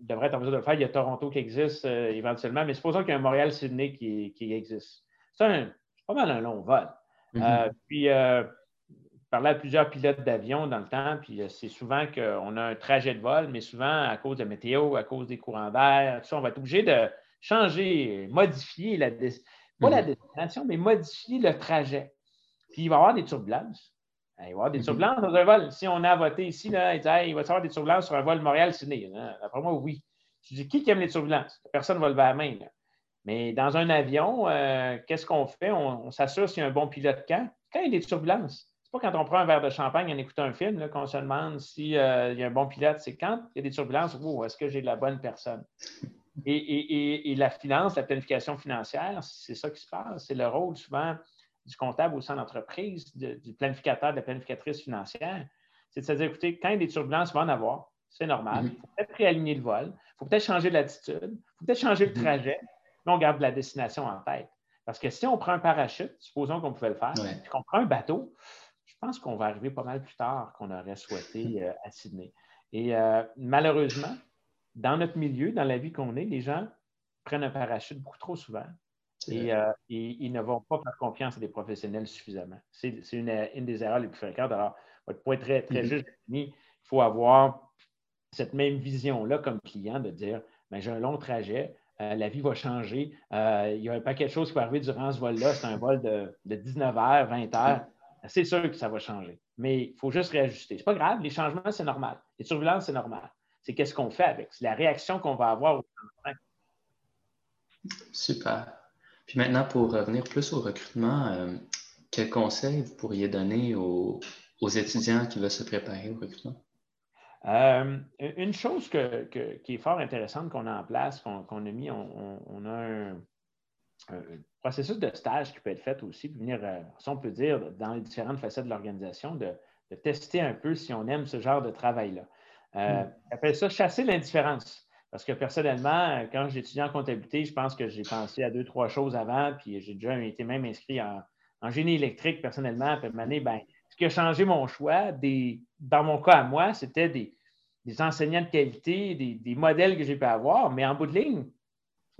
devrait être en mesure de le faire. Il y a Toronto qui existe euh, éventuellement, mais supposons qu'il y a un Montréal-Sydney qui, existe. C'est pas mal un long vol. Euh, puis, euh, parlais à plusieurs pilotes d'avion dans le temps, puis c'est souvent qu'on a un trajet de vol, mais souvent à cause de la météo, à cause des courants d'air, on va être obligé de changer, modifier la, pas la mm-hmm. destination, mais modifier le trajet. Puis il va y avoir des turbulences. Il va y avoir des mhm. turbulences dans un vol. Si on a voté ici, là, il, dit, il va y avoir des turbulences sur un vol Montréal-Sydney. D'après moi, oui. Je dis, qui aime les turbulences? Personne ne va lever la main. Mais dans un avion, euh, qu'est-ce qu'on fait? On, s'assure s'il y a un bon pilote quand? Quand il y a des turbulences. C'est pas quand on prend un verre de champagne en écoutant un film qu'on se demande s'il euh, y a un bon pilote. C'est quand il y a des turbulences, oh, est-ce que j'ai la bonne personne? Et, et, la finance, la planification financière, c'est ça qui se passe. C'est le rôle souvent du comptable au sein d'entreprise, du planificateur, de la planificatrice financière. C'est de se dire, écoutez, quand il y a des turbulences, il va en avoir. C'est normal. Il faut peut-être réaligner le vol. Il faut peut-être changer l'attitude. Il faut peut-être changer le trajet. Mais on garde la destination en tête. Parce que si on prend un parachute, supposons qu'on pouvait le faire, puis qu'on prend un bateau, pense qu'on va arriver pas mal plus tard qu'on aurait souhaité euh, à Sydney. Et euh, malheureusement, dans notre milieu, dans la vie qu'on est, les gens prennent un parachute beaucoup trop souvent. Euh, et, ils ne vont pas faire confiance à des professionnels suffisamment. C'est une, des erreurs les plus fréquentes. Alors, votre point très, très mm-hmm. juste il faut avoir cette même vision-là comme client de dire ben, j'ai un long trajet, euh, la vie va changer, il y a un paquet de choses qui vont arriver durant ce vol-là, c'est un vol de, 19 h 20 h C'est sûr que ça va changer. Mais il faut juste réajuster. Ce n'est pas grave, les changements, c'est normal. Les turbulences, c'est normal. c'est qu'est-ce qu'on fait avec, c'est la réaction qu'on va avoir. Super. Puis maintenant, pour revenir plus au recrutement, euh, quels conseils vous pourriez donner aux, étudiants qui veulent se préparer au recrutement? Euh, une chose qui est fort intéressante qu'on a en place, qu'on a mis, on, a un, processus de stage qui peut être fait aussi, venir, euh, si on peut dire, dans les différentes facettes de l'organisation, de, tester un peu si on aime ce genre de travail-là. Euh, hmm. Ça chasser l'indifférence. Parce que personnellement, quand j'étudiais en comptabilité, je pense que j'ai pensé à deux, trois choses avant, puis j'ai déjà été même inscrit en, génie électrique personnellement. Puis année, ben, ce qui a changé mon choix, des, dans mon cas à moi, c'était des, enseignants de qualité, des, modèles que j'ai pu avoir, mais en bout de ligne,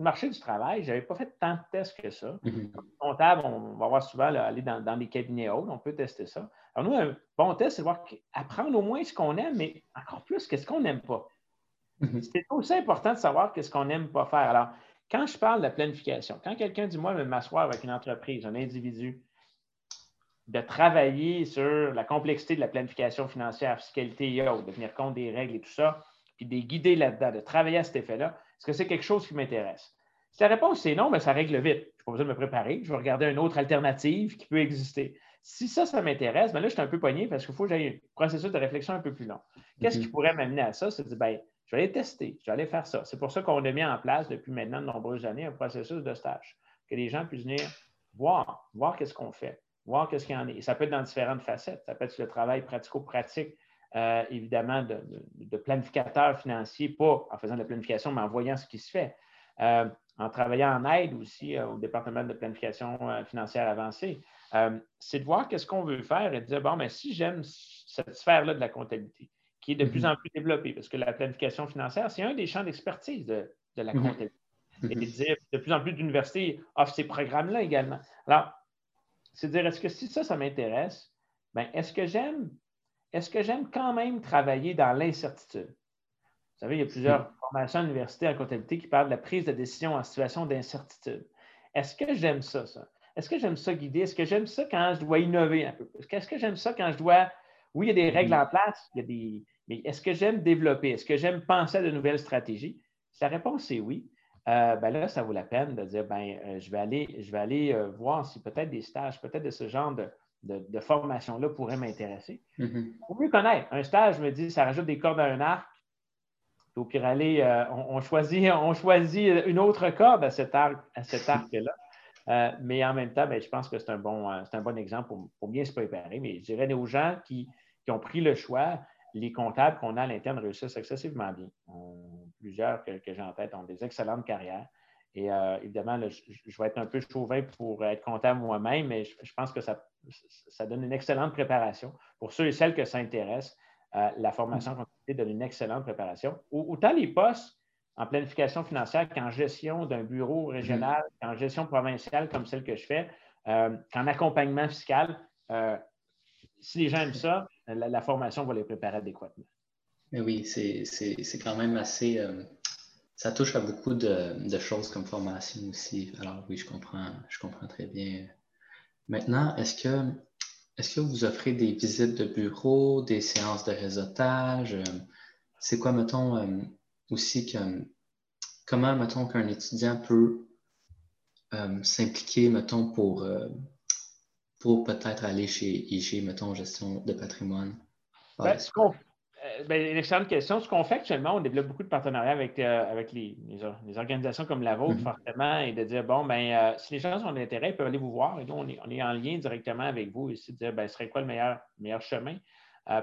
marché du travail, je n'avais pas fait tant de tests que ça. Mm-hmm. Comptable, on va voir souvent aller dans, des cabinets hauts, on peut tester ça. Alors, nous, un bon test, c'est de voir apprendre au moins ce qu'on aime, mais encore plus, qu'est-ce qu'on n'aime pas? Mhm. C'est aussi important de savoir qu'est-ce qu'on n'aime pas faire. Alors, quand je parle de la planification, quand quelqu'un dit, moi, je vais m'asseoir avec une entreprise, un individu, de travailler sur la complexité de la planification financière, fiscalité et autres, de tenir compte des règles et tout ça, puis de les guider là-dedans, de travailler à cet effet-là, est-ce que c'est quelque chose qui m'intéresse? Si la réponse est non, bien, ça règle vite. Je n'ai pas besoin de me préparer. Je vais regarder une autre alternative qui peut exister. Si ça, ça m'intéresse, bien là, je suis un peu poigné parce qu'il faut que j'aille un processus de réflexion un peu plus long. Qu'est-ce qui pourrait m'amener à ça? C'est de dire, bien, je vais aller tester, je vais aller faire ça. C'est pour ça qu'on a mis en place depuis maintenant de nombreuses années un processus de stage, que les gens puissent venir voir, voir qu'est-ce qu'on fait, voir qu'est-ce qu'il y en a. Et ça peut être dans différentes facettes. Ça peut être sur le travail pratico-pratique, euh, évidemment, de, planificateur financier, pas en faisant de la planification, mais en voyant ce qui se fait. Euh, en travaillant en aide aussi euh, au département de planification financière avancée. c'est de voir qu'est-ce qu'on veut faire et de dire, bon, mais si j'aime cette sphère-là de la comptabilité, qui est de plus mhm. en plus développé, parce que la planification financière, c'est un des champs d'expertise de, la mhm. comptabilité. Et de, dire, de plus en plus d'universités offrent ces programmes-là également. Alors, c'est de dire, est-ce que si ça, ça m'intéresse, ben, est-ce que j'aime est-ce que j'aime quand même travailler dans l'incertitude? Vous savez, il y a plusieurs mhm. formations à l'université en comptabilité qui parlent de la prise de décision en situation d'incertitude. Est-ce que j'aime ça, ça? Est-ce que j'aime ça guider? Est-ce que j'aime ça quand je dois innover un peu? Est-ce que j'aime ça quand je dois oui, il y a des règles en place, il y a des... mais est-ce que j'aime développer? Est-ce que j'aime penser à de nouvelles stratégies? Si la réponse est oui, euh, ben là, ça vaut la peine de dire, ben, euh, je vais aller, je vais aller euh, voir si peut-être des stages, peut-être de ce genre de, formation-là pourraient m'intéresser. Mm-hmm. Pour mieux connaître, un stage, je me dis, ça rajoute des cordes à un arc. Au pire aller, on, choisit, on choisit une autre corde à cet arc, à cet arc-là. Euh, mais en même temps, ben, je pense que c'est un, bon, euh, un bon exemple pour, bien se préparer. Mais je dirais aux gens qui, ont pris le choix, les comptables qu'on a à l'interne réussissent excessivement bien. plusieurs que, j'ai en tête ont des excellentes carrières. Et euh, évidemment, je, vais être un peu chauvin pour être comptable moi-même, mais je, pense que ça, ça, donne une excellente préparation. Pour ceux et celles que ça intéresse, la formation comptabilité donne une excellente préparation. Autant les postes en planification financière qu'en gestion d'un bureau régional, mm-hmm. qu'en gestion provinciale comme celle que je fais, euh, qu'en accompagnement fiscal. Euh, si les gens aiment ça, la, formation va les préparer adéquatement. Mais oui, c'est quand même assez. Euh, ça touche à beaucoup de, choses comme formation aussi. Alors oui, je comprends, je comprends très bien. Maintenant, est-ce que, vous offrez des visites de bureau, des séances de réseautage? C'est quoi, mettons, aussi que, comment, mettons, qu'un étudiant peut euh, s'impliquer, mettons, pour, euh, pour peut-être aller chez IG, mettons, gestion de patrimoine? Ben, euh, ben, une excellente question. Ce qu'on fait actuellement, on développe beaucoup de partenariats avec, avec les, les, organisations comme la vôtre, mm-hmm. fortement, et de dire, bon, ben, si les gens ont d'intérêt, ils peuvent aller vous voir. Et nous, on est, on est en lien directement avec vous et de dire, ben, ce serait quoi le meilleur, meilleur chemin?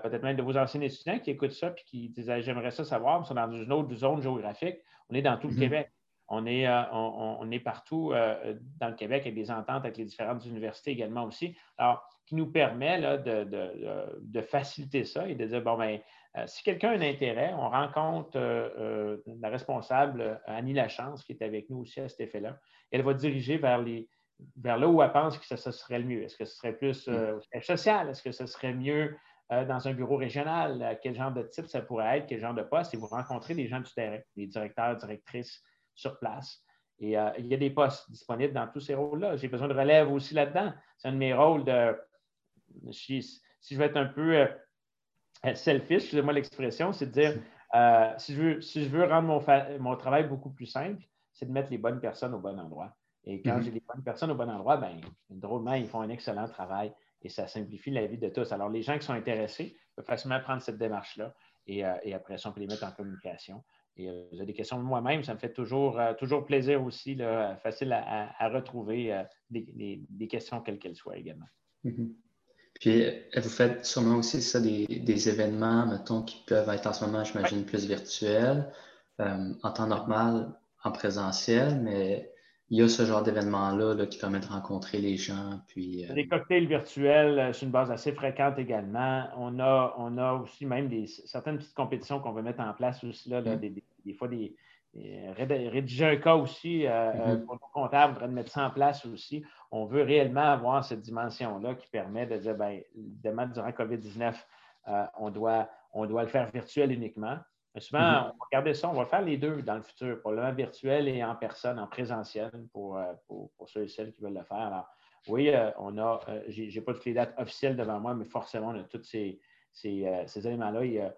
peut-être même de vos anciens étudiants qui écoutent ça et qui disent J'aimerais ça savoir, ils sont dans une autre zone géographique. On est dans tout le mhm. Québec. On est, euh, on, est partout euh, dans le Québec avec des ententes avec les différentes universités également aussi. Alors, qui nous permet de, faciliter ça et de dire bon, ben, euh, si quelqu'un a un intérêt, on rencontre la responsable Annie Lachance qui est avec nous aussi à cet effet-là. Elle va diriger vers les, vers là où elle pense que ça, serait le mieux. Est-ce que ce serait plus euh, social? Est-ce que ce serait mieux dans un bureau régional, quel genre de type ça pourrait être, quel genre de poste, et vous rencontrez des gens du terrain, des directeurs, directrices sur place. Et euh, il y a des postes disponibles dans tous ces rôles-là. J'ai besoin de relève aussi là-dedans. C'est un de mes rôles de. Si, je veux être un peu selfish, excusez-moi l'expression, c'est de dire Euh, si, je veux, si je veux rendre mon, mon travail beaucoup plus simple, c'est de mettre les bonnes personnes au bon endroit. Et quand mhm. j'ai les bonnes personnes au bon endroit, ben, drôlement, ils font un excellent travail et ça simplifie la vie de tous. Alors, les gens qui sont intéressés peuvent facilement prendre cette démarche-là et, euh, après ça, on peut les mettre en communication. Et euh, vous avez des questions de moi-même, ça me fait toujours, euh, toujours plaisir aussi, là, facile à, retrouver des, questions quelles qu'elles soient également. Mhm. Puis, vous faites sûrement aussi ça, des, des, événements, mettons, qui peuvent être en ce moment, j'imagine, plus virtuels, en temps normal, en présentiel, mais il y a ce genre d'événement-là qui permet de rencontrer les gens. Puis, Les euh, cocktails virtuels, euh, c'est une base assez fréquente également. On a, on a aussi même des, certaines petites compétitions qu'on veut mettre en place aussi, là, mm. des, fois des, rédiger un cas aussi euh, mm-hmm. pour nos comptables, on voudrait mettre ça en place aussi. On veut réellement avoir cette dimension-là qui permet de dire, bien, évidemment, durant COVID-19, on, doit, on doit le faire virtuel uniquement souvent, mm-hmm. on va regarder ça, on va faire les deux dans le futur, probablement virtuel et en personne, en présentiel pour, euh, pour, ceux et celles qui veulent le faire. Alors, oui, euh, on a, euh, je n'ai pas toutes les dates officielles devant moi, mais forcément, on a tous ces, éléments-là.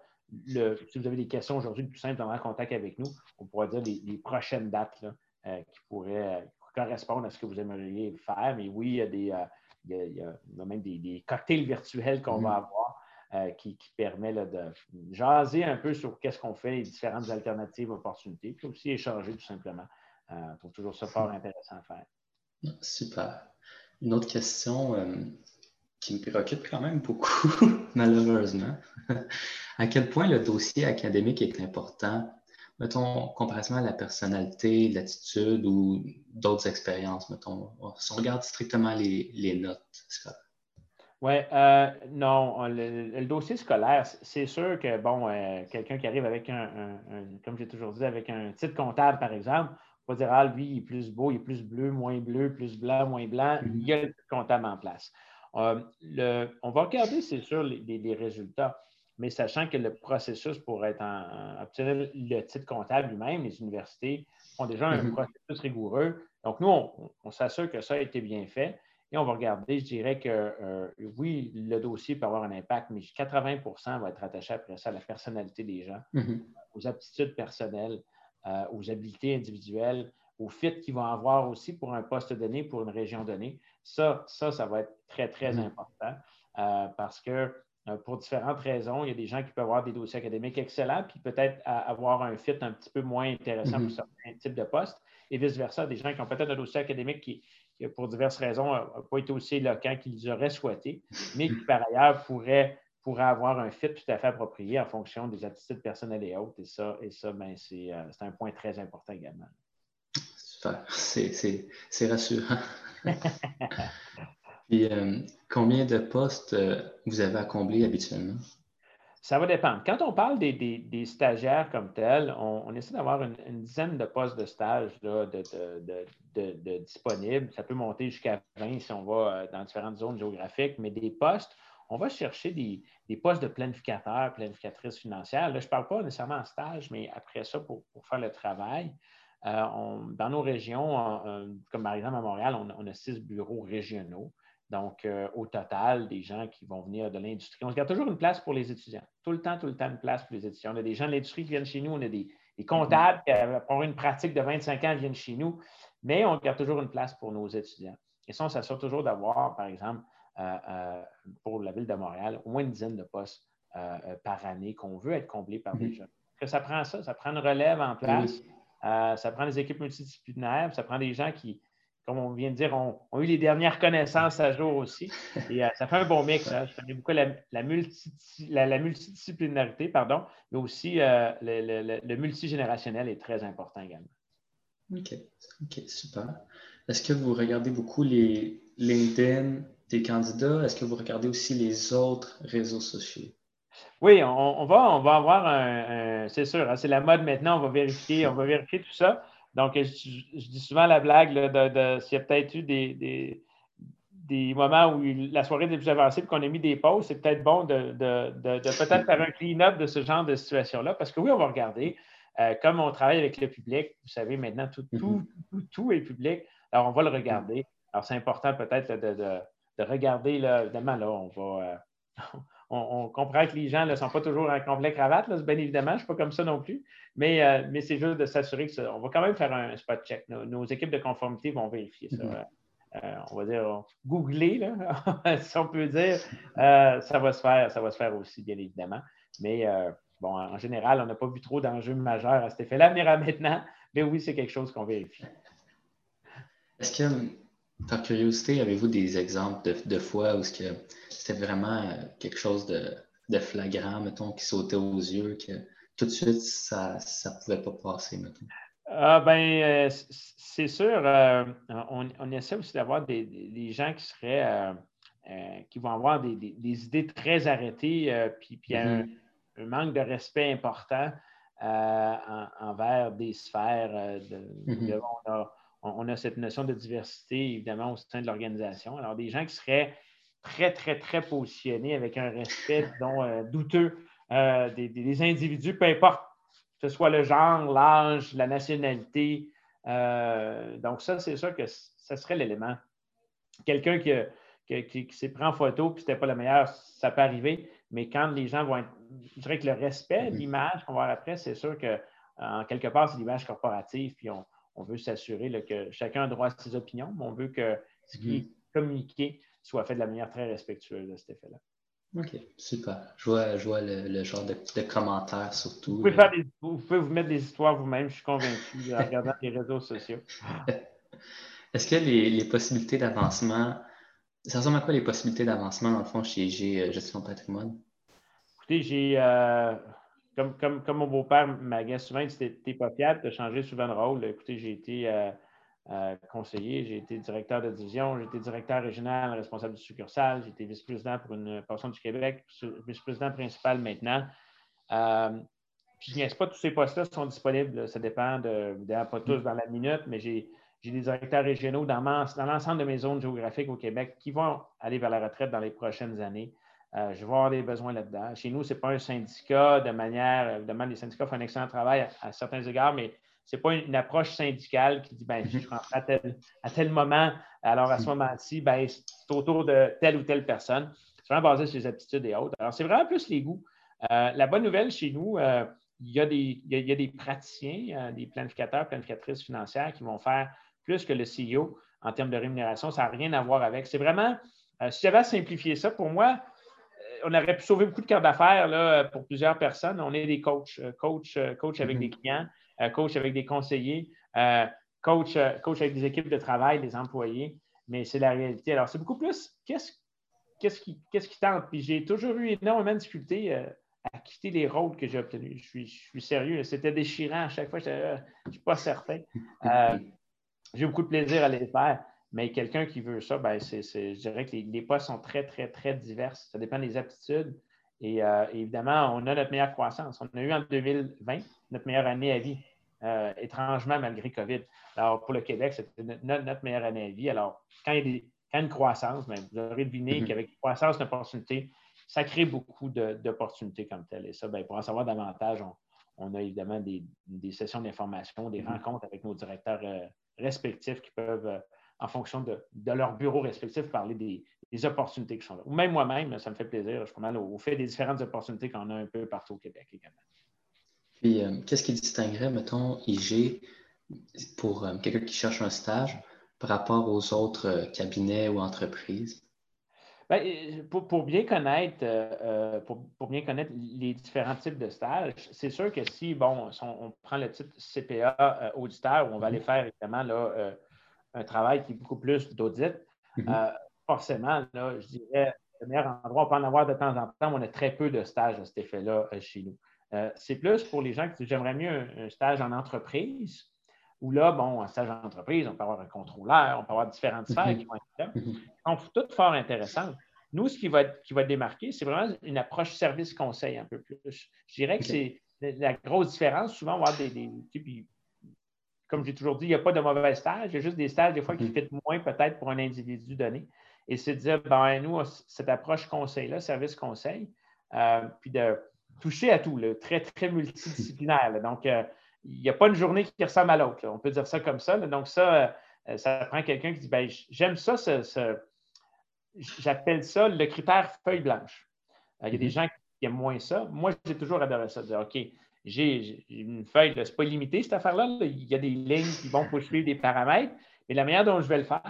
si vous avez des questions aujourd'hui, le plus simple, en contact avec nous. On pourra dire les, prochaines dates qui pourraient correspondre à ce que vous aimeriez faire. Mais oui, il y a, des, il y a, même des, cocktails virtuels qu'on va mm-hmm. avoir euh, qui, permet de jaser un peu sur qu'est-ce qu'on fait, les différentes alternatives, opportunités, puis aussi échanger tout simplement. Euh, pour toujours ça fort intéressant à faire. Super. Une autre question euh, qui me préoccupe quand même beaucoup, malheureusement. à quel point le dossier académique est important, mettons, comparativement à la personnalité, l'attitude ou d'autres expériences, mettons. Si on regarde strictement les, les notes scolaires. Oui, euh, non, le, dossier scolaire, c'est sûr que, bon, euh, quelqu'un qui arrive avec un, comme j'ai toujours dit, avec un titre comptable, par exemple, on va dire, ah, lui, il est plus beau, il est plus bleu, moins bleu, plus blanc, moins blanc, mm-hmm. il y a le titre comptable en place. Euh, on va regarder, c'est sûr, les, résultats, mais sachant que le processus pour être en, obtenir le titre comptable lui-même, les universités ont déjà un mm-hmm. processus rigoureux. Donc, nous, on, on s'assure que ça a été bien fait. Et on va regarder, je dirais que euh, oui, le dossier peut avoir un impact, mais 80% va être attaché après ça à la personnalité des gens, mm-hmm. aux aptitudes personnelles, euh, aux habiletés individuelles, au fit qu'ils vont avoir aussi pour un poste donné, pour une région donnée. Ça, ça, ça va être très, très mm-hmm. important euh, parce que pour différentes raisons, il y a des gens qui peuvent avoir des dossiers académiques excellents, puis peut-être avoir un fit un petit peu moins intéressant pour mm-hmm. certains types de postes, et vice-versa, des gens qui ont peut-être un dossier académique qui, pour diverses raisons, n'a pas été aussi éloquent qu'ils auraient souhaité, mais qui, par ailleurs, pourrait, pourrait avoir un fit tout à fait approprié en fonction des attitudes personnelles et autres. Et ça, et ça ben, euh, c'est un point très important également. Super, c'est rassurant. Et euh, combien de postes euh, vous avez à combler habituellement? Ça va dépendre. Quand on parle des, stagiaires comme tels, on, essaie d'avoir une, dizaine de postes de stage de, disponibles. Ça peut monter jusqu'à 20 si on va euh, dans différentes zones géographiques, mais des postes, on va chercher des, postes de planificateur, planificatrice financière. Là, je ne parle pas nécessairement en stage, mais après ça, pour, faire le travail. Euh, dans nos régions, comme par exemple à Montréal, on a six bureaux régionaux. Donc, euh, au total, des gens qui vont venir de l'industrie. On se garde toujours une place pour les étudiants. Tout le temps, tout le temps, une place pour les étudiants. On a des gens de l'industrie qui viennent chez nous. On a des, comptables qui, ont une pratique de 25 ans, viennent chez nous. Mais on garde toujours une place pour nos étudiants. Et ça, on s'assure toujours d'avoir, par exemple, euh, euh, pour la ville de Montréal, au moins une dizaine de postes par année qu'on veut être comblés par des mm-hmm. jeunes. Que ça prend ça, ça prend une relève en place, ça prend des équipes multidisciplinaires, ça prend des gens qui, comme on vient de dire, ont, eu les dernières connaissances à jour aussi. Et euh, ça fait un bon mix. Hein. Je connais beaucoup la, la, multidisciplinarité, pardon, mais aussi euh, le, multigénérationnel est très important également. OK, OK, super. Est-ce que vous regardez beaucoup les LinkedIn des candidats? Est-ce que vous regardez aussi les autres réseaux sociaux? Oui, on, va, on va avoir un, c'est sûr, hein, c'est la mode maintenant, on va vérifier, on va vérifier tout ça. Donc, je, dis souvent la blague de, s'il y a peut-être eu des, des, moments où la soirée est plus avancée et qu'on a mis des pauses, c'est peut-être bon de, peut-être faire un clean-up de ce genre de situation-là. Parce que oui, on va regarder. Euh, comme on travaille avec le public, vous savez, maintenant, tout, tout, mm-hmm. tout, est public. Alors, on va le regarder. Alors, c'est important peut-être de, regarder, là, évidemment, là, on va. Euh, on, comprend que les gens ne sont pas toujours en complet cravate, là, bien évidemment, je ne suis pas comme ça non plus. Mais, euh, mais c'est juste de s'assurer que ça, on va quand même faire un spot check. Nos, équipes de conformité vont vérifier ça. Mm-hmm. Euh, on va dire, googler, là, si on peut dire, euh, ça, va se faire, ça va se faire aussi, bien évidemment. Mais bon, en général, on n'a pas vu trop d'enjeux majeurs à cet effet-là. Mais maintenant, mais oui, c'est quelque chose qu'on vérifie. Est-ce que, par curiosité, avez-vous des exemples de, fois où c'était vraiment quelque chose de, flagrant, mettons, qui sautait aux yeux, que tout de suite, ça ne pouvait pas passer, mettons? Ah, ben, euh, c'est sûr, euh, on, essaie aussi d'avoir des, gens qui seraient, euh, qui vont avoir des, idées très arrêtées, puis, puis un, mm-hmm. manque de respect important envers des sphères. Mm-hmm. on, a, cette notion de diversité, évidemment, au sein de l'organisation. Alors, des gens qui seraient très, très, très positionnés avec un respect, disons, douteux des individus, peu importe que ce soit le genre, l'âge, la nationalité. Euh, donc, ça, c'est sûr que ça serait l'élément. Quelqu'un qui, qui, s'est pris en photo puis c'était pas le meilleur, ça peut arriver, mais quand les gens vont être. Je dirais que le respect, l'image qu'on va voir après, c'est sûr que en quelque part, c'est l'image corporative, puis on, veut s'assurer que chacun a droit à ses opinions, mais on veut que ce qui est communiqué soit fait de la manière très respectueuse de cet effet-là. OK, super. Je vois, je vois le, genre de, commentaires surtout. Vous pouvez, vous pouvez, vous mettre des histoires vous-même, je suis convaincu, en regardant les réseaux sociaux. Est-ce que les, possibilités d'avancement, ça ressemble à quoi les possibilités d'avancement, dans le fond, chez G euh, Gestion Patrimoine? Écoutez, j'ai, euh, comme, mon beau-père m'a dit souvent, t'es pas fiable de changer souvent de rôle. Écoutez, j'ai été. Euh, euh, conseiller, j'ai été directeur de division, j'ai été directeur régional, responsable du succursale, j'ai été vice-président pour une portion du Québec, vice-président principal maintenant. Euh, je ne pas tous ces postes-là sont disponibles, ça dépend de, pas tous dans la minute, mais j'ai des directeurs régionaux dans l'ensemble de mes zones géographiques au Québec qui vont aller vers la retraite dans les prochaines années. Euh, je vais avoir des besoins là-dedans. Chez nous, ce n'est pas un syndicat de manière, évidemment, les syndicats font un excellent travail à certains égards, mais ce n'est pas une, approche syndicale qui dit ben, je rentre à tel, à tel moment, alors à ce moment-ci, ben, c'est autour de telle ou telle personne. C'est vraiment basé sur les aptitudes et autres. Alors, c'est vraiment plus les goûts. Euh, la bonne nouvelle chez nous, euh, il, y a des, il, y a, des, praticiens, des planificateurs, planificatrices financières qui vont faire plus que le CEO en termes de rémunération. Ça n'a rien à voir avec. C'est vraiment, si j'avais à simplifier ça, pour moi, on aurait pu sauver beaucoup de cœur d'affaires pour plusieurs personnes. On est des coachs, coach, coach avec mm-hmm. des clients. Euh, coach avec des conseillers, euh, coach, euh, coach avec des équipes de travail, des employés, mais c'est la réalité. Alors, c'est beaucoup plus qu'est-ce qu'est-ce qui, tente. Puis j'ai toujours eu énormément de difficultés à quitter les rôles que j'ai obtenus. Je suis, je suis sérieux. C'était déchirant à chaque fois. Je ne suis pas certain. j'ai beaucoup de plaisir à les faire. Mais quelqu'un qui veut ça, ben c'est, je dirais que les, les, postes sont très, très, très divers. Ça dépend des aptitudes. Et évidemment, on a notre meilleure croissance. On a eu en 2020 notre meilleure année à vie. Euh, étrangement malgré COVID. Alors, pour le Québec, c'était notre, meilleure année à vie. Alors, quand il y a, une croissance, ben, vous aurez deviné mm-hmm. qu'avec une croissance d'opportunités, ça crée beaucoup d'opportunités comme telles. Et ça, ben, pour en savoir davantage, on, a évidemment des, sessions d'information, des mm-hmm. rencontres avec nos directeurs euh, respectifs qui peuvent, euh, en fonction de, leur bureau respectif, parler des, opportunités qui sont là. Ou même moi-même, ça me fait plaisir. Je suis mal au fait des différentes opportunités qu'on a un peu partout au Québec également. Puis, euh, qu'est-ce qui distinguerait, mettons, IG pour euh, quelqu'un qui cherche un stage par rapport aux autres euh, cabinets ou entreprises? Ben, pour, bien connaître, pour, bien connaître les différents types de stages, c'est sûr que si, bon, on, prend le titre CPA auditeur, où on va aller faire évidemment là, un travail qui est beaucoup plus d'audit, mm-hmm. forcément, là, je dirais, le meilleur endroit, on peut en avoir de temps en temps, mais on a très peu de stages à cet effet-là chez nous. Euh, c'est plus pour les gens qui j'aimerais mieux un, stage en entreprise, où là, bon, un stage en entreprise, on peut avoir un contrôleur, on peut avoir différentes sphères mhm. qui vont être là. Mhm. Donc, tout fort intéressant. Nous, ce qui va être, qui va démarqué, c'est vraiment une approche service-conseil un peu plus. Je dirais que c'est la grosse différence. Souvent, on va avoir des. des comme j'ai toujours dit, il n'y a pas de mauvais stage. Il y a juste des stages, des fois, qui mhm. fitent moins peut-être pour un individu donné. Et c'est de dire, ben, nous, cette approche conseil-là, service-conseil, euh, puis de toucher à tout, très, très multidisciplinaire. Donc, euh, il n'y a pas une journée qui ressemble à l'autre. On peut dire ça comme ça. Donc, ça, euh, ça prend quelqu'un qui dit ben, J'aime ça, j'appelle ça le critère feuille blanche. il y a des Mhm. gens qui aiment moins ça. Moi, j'ai toujours adoré ça. Dire, OK, j'ai une feuille, là, c'est pas limité cette affaire-là. là. Il y a des lignes qui vont pour suivre des paramètres, mais la manière dont je vais le faire,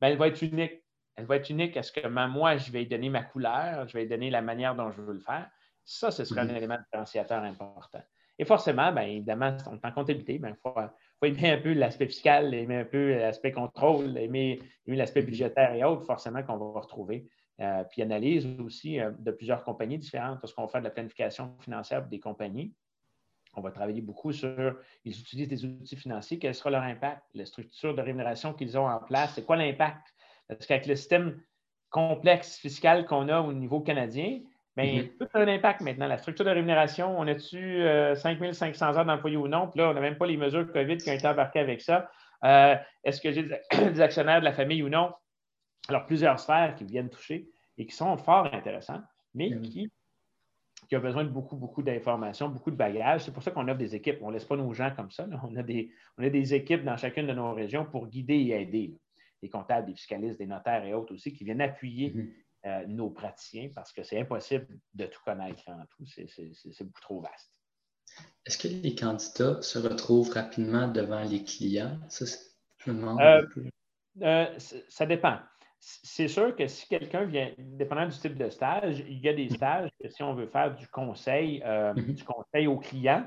ben, elle va être unique. Elle va être unique à ce que moi, je vais donner ma couleur, je vais donner la manière dont je veux le faire. Ça, ce sera un Mhm. élément différenciateur important. Et forcément, bien évidemment, on est en comptabilité, il faut, faut aimer un peu l'aspect fiscal, aimer un peu l'aspect contrôle, aimer, aimer l'aspect budgétaire et autres, forcément qu'on va retrouver. Euh, puis analyse aussi euh, de plusieurs compagnies différentes. Lorsqu'on fait de la planification financière pour des compagnies, on va travailler beaucoup sur, ils utilisent des outils financiers, quel sera leur impact, la structure de rémunération qu'ils ont en place, c'est quoi l'impact? Parce qu'avec le système complexe fiscal qu'on a au niveau canadien, bien, Mhm. tout a un impact maintenant. La structure de rémunération, on a-tu euh, 5500 heures d'employés ou non? Puis là, on n'a même pas les mesures COVID qui ont été embarquées avec ça. Euh, Est-ce que j'ai des, actionnaires de la famille ou non? Alors, plusieurs sphères qui viennent toucher et qui sont fort intéressantes, mais Mhm. qui, qui ont besoin de beaucoup, beaucoup d'informations, beaucoup de bagages. C'est pour ça qu'on offre des équipes. On ne laisse pas nos gens comme ça. là. On, a des, on a des équipes dans chacune de nos régions pour guider et aider. là. Des comptables, des fiscalistes, des notaires et autres aussi qui viennent appuyer Mhm. euh, nos praticiens parce que c'est impossible de tout connaître en tout. C'est- C'est c'est beaucoup trop vaste. Est-ce que les candidats se retrouvent rapidement devant les clients? Ça, je me demande Euh. Euh, ça dépend. C'est sûr que si quelqu'un vient, dépendant du type de stage, il y a des stages que si on veut faire du conseil, euh, Mhm. du conseil au client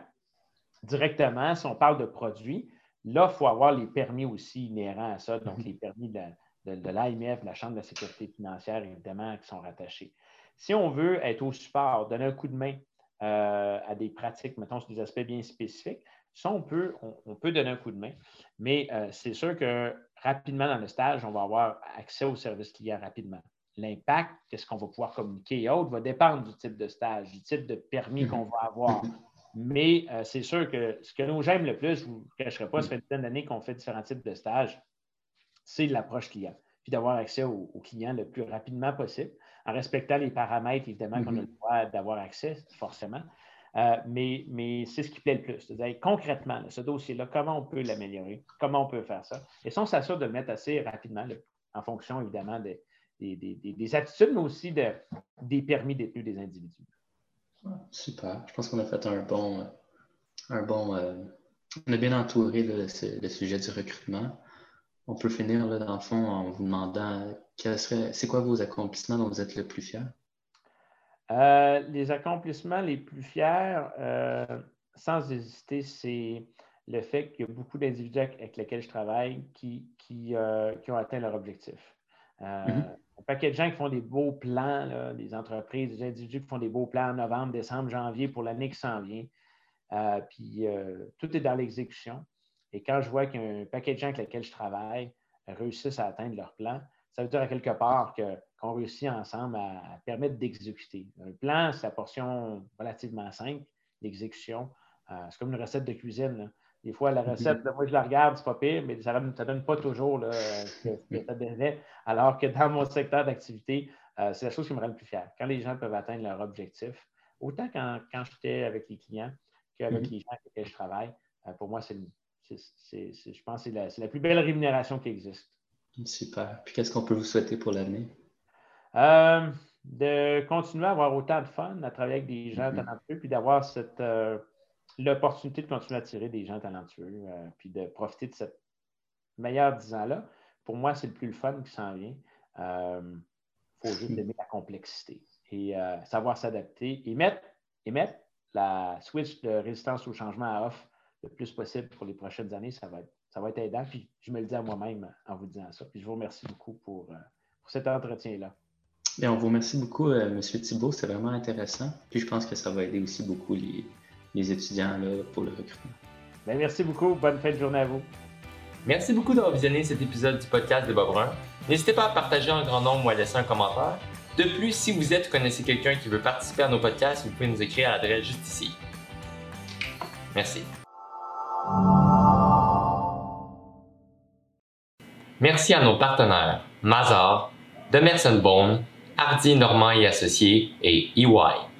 directement, si on parle de produits, là, il faut avoir les permis aussi inhérents à ça, donc Mhm. les permis de, de, de l'AMF, de la Chambre de la sécurité financière, évidemment, qui sont rattachés. Si on veut être au support, donner un coup de main euh, à des pratiques, mettons, sur des aspects bien spécifiques, ça, on peut, on, on peut donner un coup de main, mais euh, c'est sûr que rapidement dans le stage, on va avoir accès au service client rapidement. L'impact, qu'est-ce qu'on va pouvoir communiquer et autres, va dépendre du type de stage, du type de permis qu'on va avoir. Mais euh, c'est sûr que ce que nous j'aime le plus, je ne vous cacherai pas, ça fait une dizaine d'années qu'on fait différents types de stages, c'est l'approche client. Puis d'avoir accès au, au client le plus rapidement possible, en respectant les paramètres, évidemment, qu'on a le droit d'avoir accès, forcément. Euh, mais c'est ce qui plaît le plus. Concrètement, ce dossier-là, comment on peut l'améliorer, comment on peut faire ça? Et ça, on s'assure de le mettre assez rapidement, en fonction, évidemment, des, des, des- des- des attitudes, mais aussi de- des permis détenus des individus. Super. Je pense qu'on a fait un bon. Un bon euh, on a bien entouré le, su- le sujet du recrutement. On peut finir dans le fond en vous demandant c'est quoi vos accomplissements dont vous êtes le plus fier? Euh, les accomplissements les plus fiers, euh, sans hésiter, c'est le fait qu'il y a beaucoup d'individus avec, lesquels je travaille qui, qui, euh, qui ont atteint leur objectif. Mhm. Un paquet de gens qui font des beaux plans, là, des entreprises, des individus qui font des beaux plans en novembre, décembre, janvier pour l'année qui s'en vient. Puis tout est dans l'exécution. Et quand je vois qu'un paquet de gens avec lesquels je travaille réussissent à atteindre leur plan, ça veut dire à quelque part que- qu'on réussit ensemble à, à permettre d'exécuter. Un plan, c'est la portion relativement simple. L'exécution, euh, c'est comme une recette de cuisine. là. Des fois, la recette, là, moi, je la regarde, c'est pas pire, mais ça ne donne pas toujours là, ce que, ça donnait. Alors que dans mon secteur d'activité, euh, c'est la chose qui me rend le plus fier. Quand les gens peuvent atteindre leur objectif, autant quand, quand j'étais avec les clients qu'avec Mhm. les gens avec lesquels je travaille, euh, pour moi, c'est, c'est- c'est- c'est- je pense que c'est la, c'est la plus belle rémunération qui existe. Super. Puis qu'est-ce qu'on peut vous souhaiter pour l'avenir? Euh, de continuer à avoir autant de fun, à travailler avec des gens Mhm. talentueux, puis d'avoir cette euh, l'opportunité de continuer à attirer des gens talentueux, euh, puis de profiter de cette meilleure dix ans-là. Pour moi, c'est le plus le fun qui s'en vient. Il faut juste aimer la complexité et savoir s'adapter et mettre, et mettre la switch de résistance au changement à off le plus possible pour les prochaines années. Ça va être, ça va être aidant. Puis je me le dis à moi-même en vous disant ça. Puis je vous remercie beaucoup pour, euh, pour cet entretien-là. Bien, on vous remercie beaucoup, euh, M. Thibault. C'est vraiment intéressant. Puis je pense que ça va aider aussi beaucoup les, les étudiants là, pour le recrutement. Bien, merci beaucoup. Bonne fin de journée à vous. Merci beaucoup d'avoir visionné cet épisode du podcast de Bob Brun. N'hésitez pas à partager en grand nombre ou à laisser un commentaire. De plus, si vous êtes ou connaissez quelqu'un qui veut participer à nos podcasts, vous pouvez nous écrire à l'adresse juste ici. Merci. Merci à nos partenaires Mazar, Demerson Bone, Hardy Normand et Associés et EY.